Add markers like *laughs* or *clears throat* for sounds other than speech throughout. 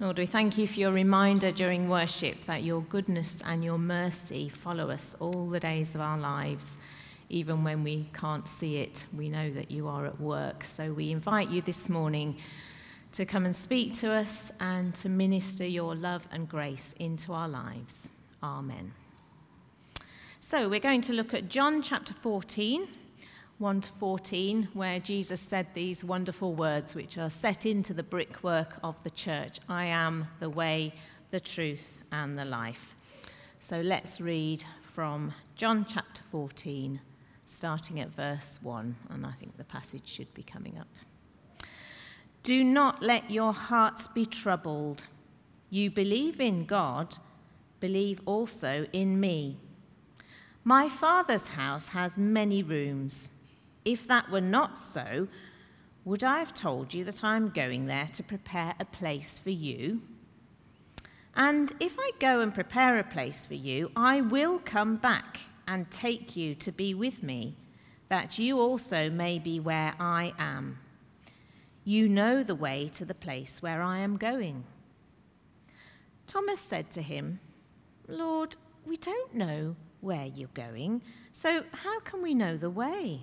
Lord, we thank you for your reminder during worship that your goodness and your mercy follow us all the days of our lives. Even when we can't see it, we know that you are at work. So we invite you this morning to come and speak to us and to minister your love and grace into our lives. Amen. So we're going to look at John chapter 14. 1 to 14, where Jesus said these wonderful words, which are set into the brickwork of the church I am the way, the truth, and the life. So let's read from John chapter 14, starting at verse 1, and I think the passage should be coming up. Do not let your hearts be troubled. You believe in God, believe also in me. My Father's house has many rooms. If that were not so, would I have told you that I am going there to prepare a place for you? And if I go and prepare a place for you, I will come back and take you to be with me, that you also may be where I am. You know the way to the place where I am going. Thomas said to him, Lord, we don't know where you're going, so how can we know the way?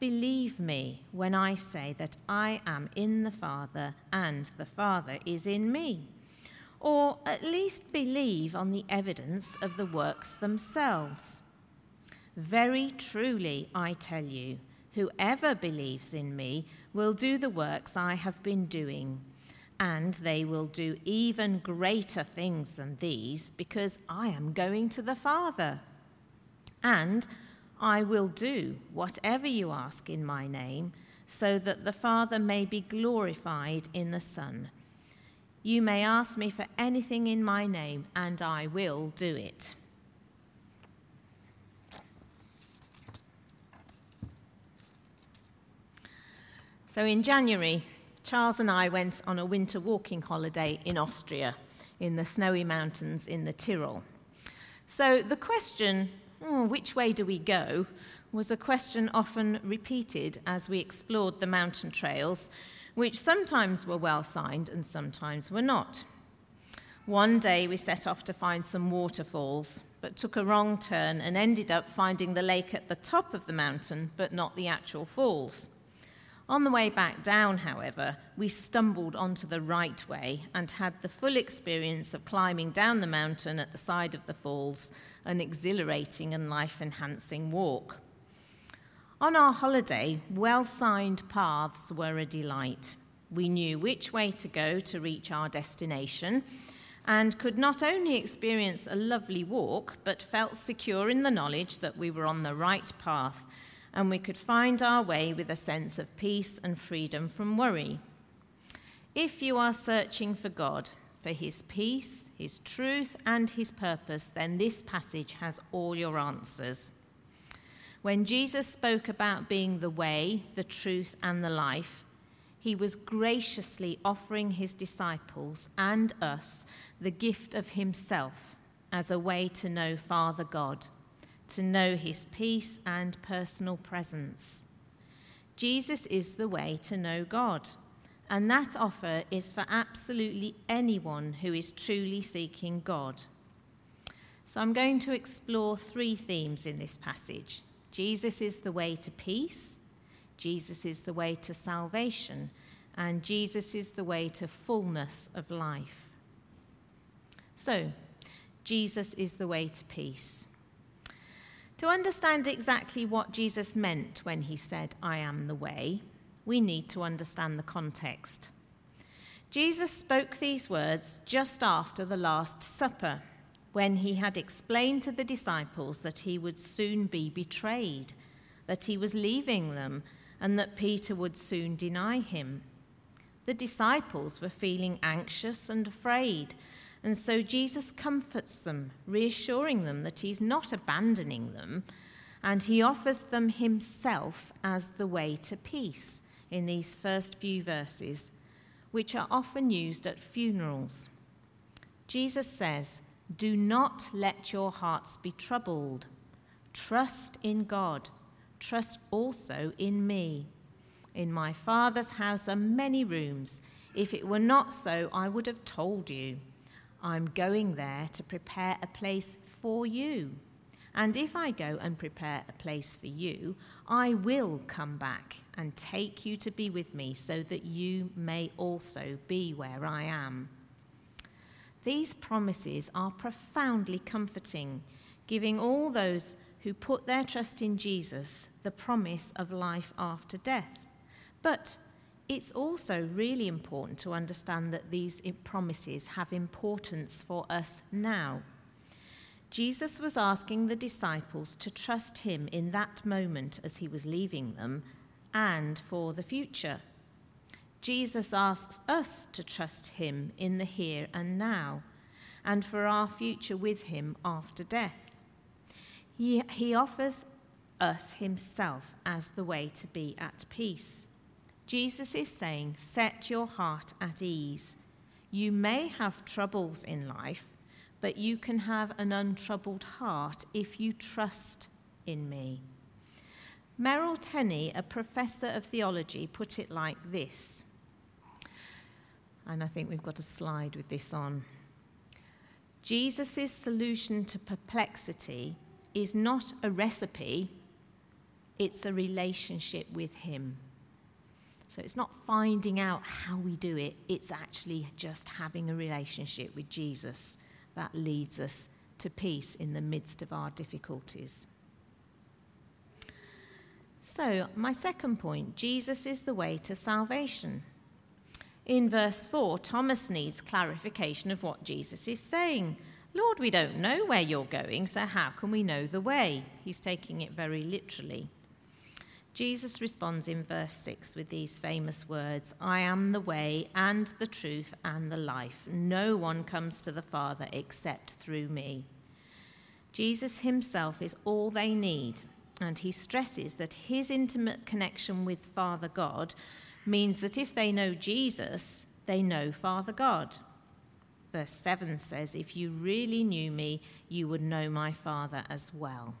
Believe me when I say that I am in the Father and the Father is in me. Or at least believe on the evidence of the works themselves. Very truly, I tell you, whoever believes in me will do the works I have been doing, and they will do even greater things than these, because I am going to the Father. And I will do whatever you ask in my name, so that the Father may be glorified in the Son. You may ask me for anything in my name, and I will do it. So in January, Charles and I went on a winter walking holiday in Austria, in the snowy mountains in the Tyrol. So the question oh, which way do we go, was a question often repeated as we explored the mountain trails, which sometimes were well signed and sometimes were not. One day we set off to find some waterfalls, but took a wrong turn and ended up finding the lake at the top of the mountain, but not the actual falls. On the way back down, however, we stumbled onto the right way and had the full experience of climbing down the mountain at the side of the falls an exhilarating and life enhancing walk. On our holiday, well signed paths were a delight. We knew which way to go to reach our destination and could not only experience a lovely walk, but felt secure in the knowledge that we were on the right path and we could find our way with a sense of peace and freedom from worry. If you are searching for God, for his peace, his truth, and his purpose, then this passage has all your answers. When Jesus spoke about being the way, the truth, and the life, he was graciously offering his disciples and us the gift of himself as a way to know Father God, to know his peace and personal presence. Jesus is the way to know God and that offer is for absolutely anyone who is truly seeking God. So I'm going to explore three themes in this passage Jesus is the way to peace, Jesus is the way to salvation, and Jesus is the way to fullness of life. So, Jesus is the way to peace. To understand exactly what Jesus meant when he said, I am the way, we need to understand the context. Jesus spoke these words just after the Last Supper, when he had explained to the disciples that he would soon be betrayed, that he was leaving them, and that Peter would soon deny him. The disciples were feeling anxious and afraid, and so Jesus comforts them, reassuring them that he's not abandoning them, and he offers them himself as the way to peace in these first few verses, which are often used at funerals. Jesus says, Do not let your hearts be troubled. Trust in God. Trust also in me. In my Father's house are many rooms. If it were not so, I would have told you. I'm going there to prepare a place for you. And if I go and prepare a place for you, I will come back and take you to be with me, so that you may also be where I am. These promises are profoundly comforting, giving all those who put their trust in Jesus the promise of life after death. But it's also really important to understand that these promises have importance for us now. Jesus was asking the disciples to trust him in that moment as he was leaving them and for the future. Jesus asks us to trust him in the here and now and for our future with him after death. He, he offers us himself as the way to be at peace. Jesus is saying, Set your heart at ease. You may have troubles in life, but you can have an untroubled heart if you trust in me. Merrill Tenney, a professor of theology, put it like this. And I think we've got a slide with this on. Jesus' solution to perplexity is not a recipe, it's a relationship with Him. So it's not finding out how we do it, it's actually just having a relationship with Jesus that leads us to peace in the midst of our difficulties. So, my second point Jesus is the way to salvation. In verse 4, Thomas needs clarification of what Jesus is saying. Lord, we don't know where you're going, so how can we know the way? He's taking it very literally. Jesus responds in verse 6 with these famous words I am the way and the truth and the life. No one comes to the Father except through me. Jesus himself is all they need, and he stresses that his intimate connection with Father God means that if they know Jesus, they know Father God. Verse 7 says, If you really knew me, you would know my Father as well.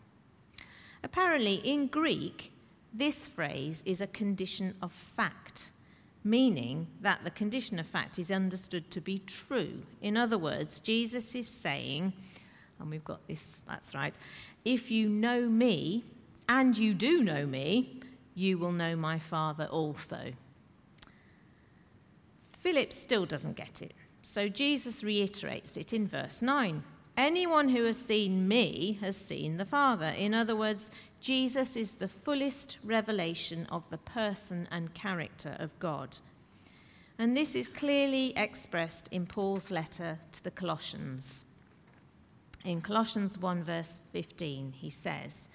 Apparently, in Greek, this phrase is a condition of fact, meaning that the condition of fact is understood to be true. In other words, Jesus is saying, and we've got this, that's right, if you know me, and you do know me, you will know my Father also. Philip still doesn't get it, so Jesus reiterates it in verse 9. Anyone who has seen me has seen the Father. In other words, Jesus is the fullest revelation of the person and character of God. And this is clearly expressed in Paul's letter to the Colossians. In Colossians 1, verse 15, he says,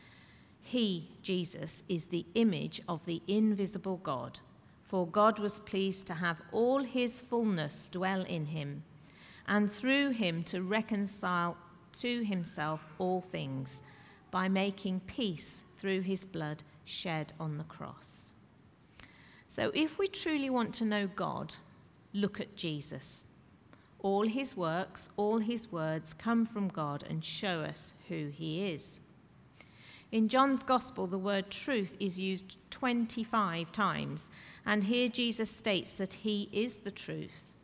He, Jesus, is the image of the invisible God, for God was pleased to have all his fullness dwell in him, and through him to reconcile to himself all things by making peace through his blood shed on the cross. So, if we truly want to know God, look at Jesus. All his works, all his words come from God and show us who he is. In John's Gospel, the word truth is used 25 times, and here Jesus states that he is the truth.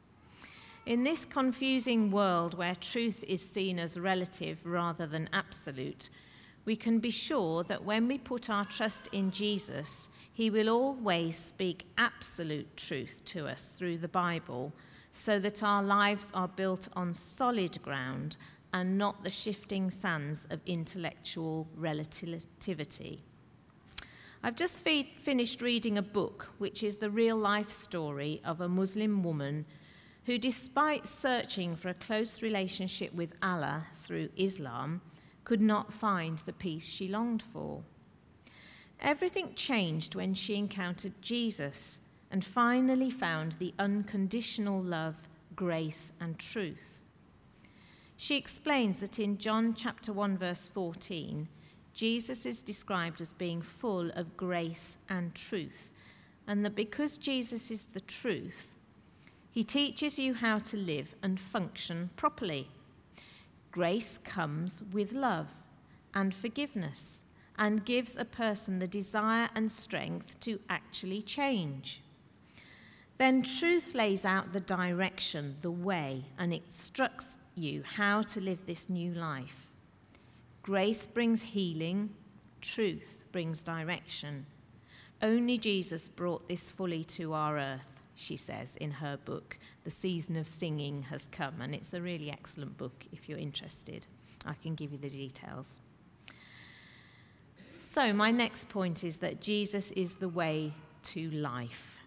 In this confusing world where truth is seen as relative rather than absolute, we can be sure that when we put our trust in Jesus, he will always speak absolute truth to us through the Bible so that our lives are built on solid ground and not the shifting sands of intellectual relativity. I've just fe- finished reading a book which is the real life story of a Muslim woman who, despite searching for a close relationship with Allah through Islam, could not find the peace she longed for. Everything changed when she encountered Jesus and finally found the unconditional love, grace, and truth. She explains that in John chapter 1 verse 14, Jesus is described as being full of grace and truth, and that because Jesus is the truth, he teaches you how to live and function properly. Grace comes with love and forgiveness and gives a person the desire and strength to actually change. Then truth lays out the direction, the way, and instructs you how to live this new life. Grace brings healing, truth brings direction. Only Jesus brought this fully to our earth, she says in her book. The season of singing has come, and it's a really excellent book if you're interested. I can give you the details. So, my next point is that Jesus is the way to life.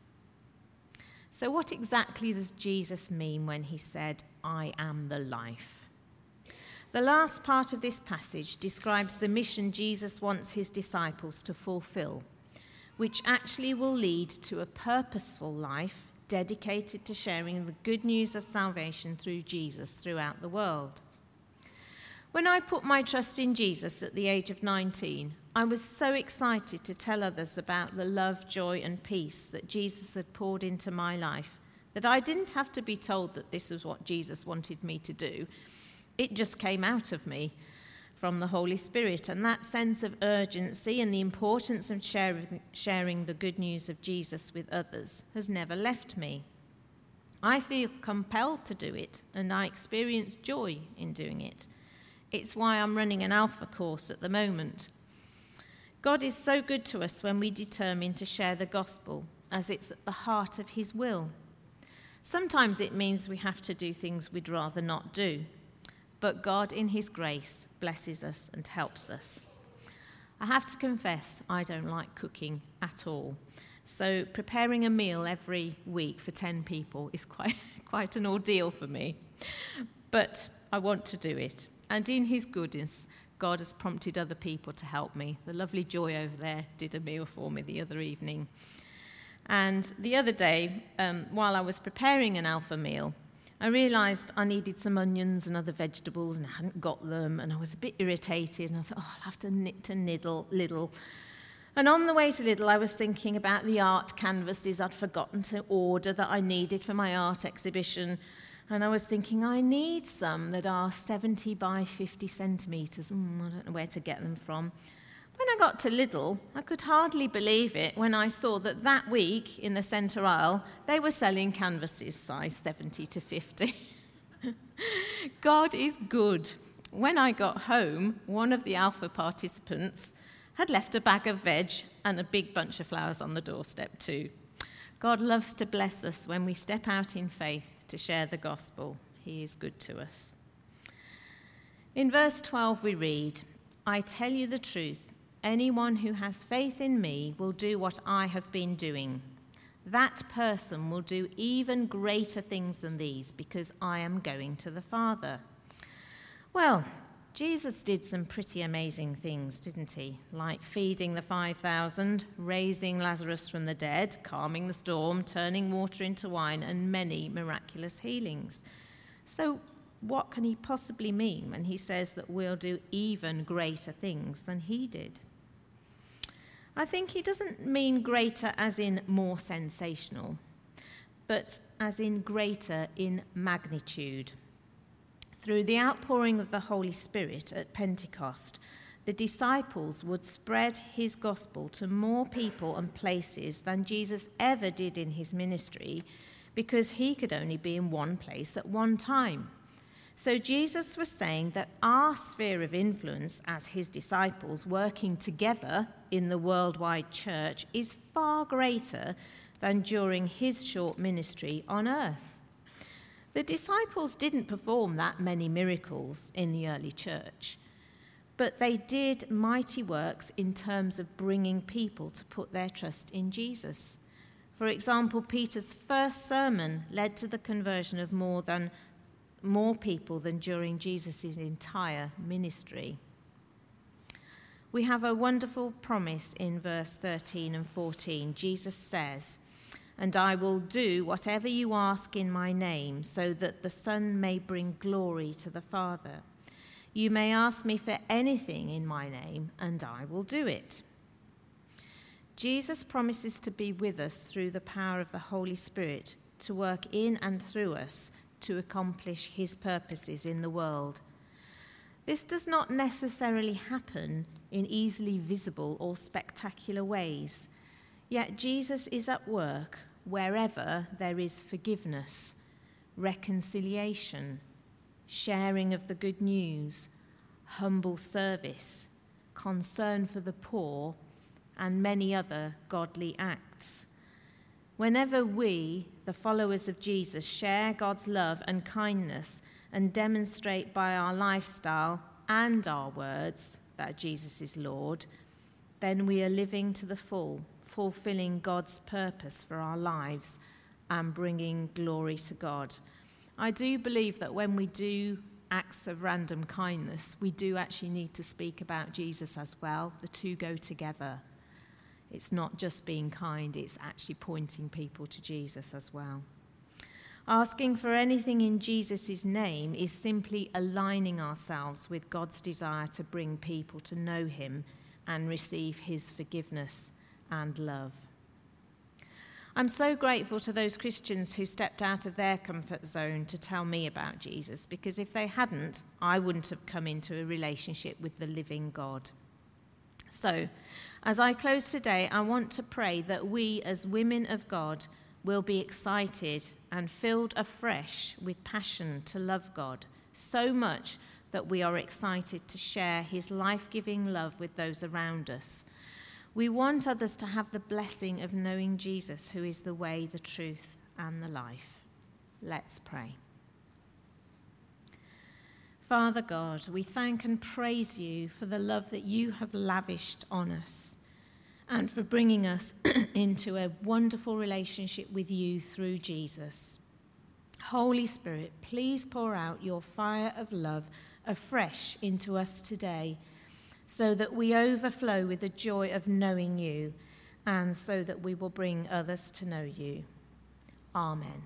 So, what exactly does Jesus mean when he said, I am the life? The last part of this passage describes the mission Jesus wants his disciples to fulfill, which actually will lead to a purposeful life dedicated to sharing the good news of salvation through Jesus throughout the world. When I put my trust in Jesus at the age of 19, I was so excited to tell others about the love, joy, and peace that Jesus had poured into my life that I didn't have to be told that this was what Jesus wanted me to do. It just came out of me from the Holy Spirit. And that sense of urgency and the importance of sharing, sharing the good news of Jesus with others has never left me. I feel compelled to do it, and I experience joy in doing it. It's why I'm running an Alpha course at the moment. God is so good to us when we determine to share the gospel, as it's at the heart of His will. Sometimes it means we have to do things we'd rather not do, but God, in His grace, blesses us and helps us. I have to confess, I don't like cooking at all. So, preparing a meal every week for 10 people is quite, *laughs* quite an ordeal for me. But I want to do it. And in His goodness, God has prompted other people to help me. The lovely Joy over there did a meal for me the other evening. And the other day, um, while I was preparing an alpha meal, I realised I needed some onions and other vegetables, and I hadn't got them, and I was a bit irritated. And I thought, oh, I'll have to knit to Niddle, Lidl. And on the way to Lidl, I was thinking about the art canvases I'd forgotten to order that I needed for my art exhibition. And I was thinking, I need some that are 70 by 50 centimetres. Mm, I don't know where to get them from. When I got to Lidl, I could hardly believe it when I saw that that week in the centre aisle, they were selling canvases size 70 to 50. *laughs* God is good. When I got home, one of the Alpha participants had left a bag of veg and a big bunch of flowers on the doorstep, too. God loves to bless us when we step out in faith to share the gospel. He is good to us. In verse 12, we read, I tell you the truth. Anyone who has faith in me will do what I have been doing. That person will do even greater things than these because I am going to the Father. Well, Jesus did some pretty amazing things, didn't he? Like feeding the 5,000, raising Lazarus from the dead, calming the storm, turning water into wine, and many miraculous healings. So, what can he possibly mean when he says that we'll do even greater things than he did? I think he doesn't mean greater as in more sensational, but as in greater in magnitude. Through the outpouring of the Holy Spirit at Pentecost, the disciples would spread his gospel to more people and places than Jesus ever did in his ministry because he could only be in one place at one time. So Jesus was saying that our sphere of influence as his disciples working together in the worldwide church is far greater than during his short ministry on earth. The disciples didn't perform that many miracles in the early church, but they did mighty works in terms of bringing people to put their trust in Jesus. For example, Peter's first sermon led to the conversion of more than more people than during Jesus' entire ministry. We have a wonderful promise in verse 13 and 14. Jesus says, And I will do whatever you ask in my name, so that the Son may bring glory to the Father. You may ask me for anything in my name, and I will do it. Jesus promises to be with us through the power of the Holy Spirit to work in and through us to accomplish his purposes in the world. This does not necessarily happen in easily visible or spectacular ways, yet Jesus is at work wherever there is forgiveness, reconciliation, sharing of the good news, humble service, concern for the poor and many other godly acts. Whenever we, the followers of Jesus, share God's love and kindness and demonstrate by our lifestyle and our words that Jesus is Lord, then we are living to the full, fulfilling God's purpose for our lives and bringing glory to God. I do believe that when we do acts of random kindness, we do actually need to speak about Jesus as well. The two go together. It's not just being kind, it's actually pointing people to Jesus as well. Asking for anything in Jesus' name is simply aligning ourselves with God's desire to bring people to know Him and receive His forgiveness and love. I'm so grateful to those Christians who stepped out of their comfort zone to tell me about Jesus, because if they hadn't, I wouldn't have come into a relationship with the living God. So, as I close today, I want to pray that we, as women of God, will be excited and filled afresh with passion to love God so much that we are excited to share his life giving love with those around us. We want others to have the blessing of knowing Jesus, who is the way, the truth, and the life. Let's pray. Father God, we thank and praise you for the love that you have lavished on us and for bringing us *clears throat* into a wonderful relationship with you through Jesus. Holy Spirit, please pour out your fire of love afresh into us today so that we overflow with the joy of knowing you and so that we will bring others to know you. Amen.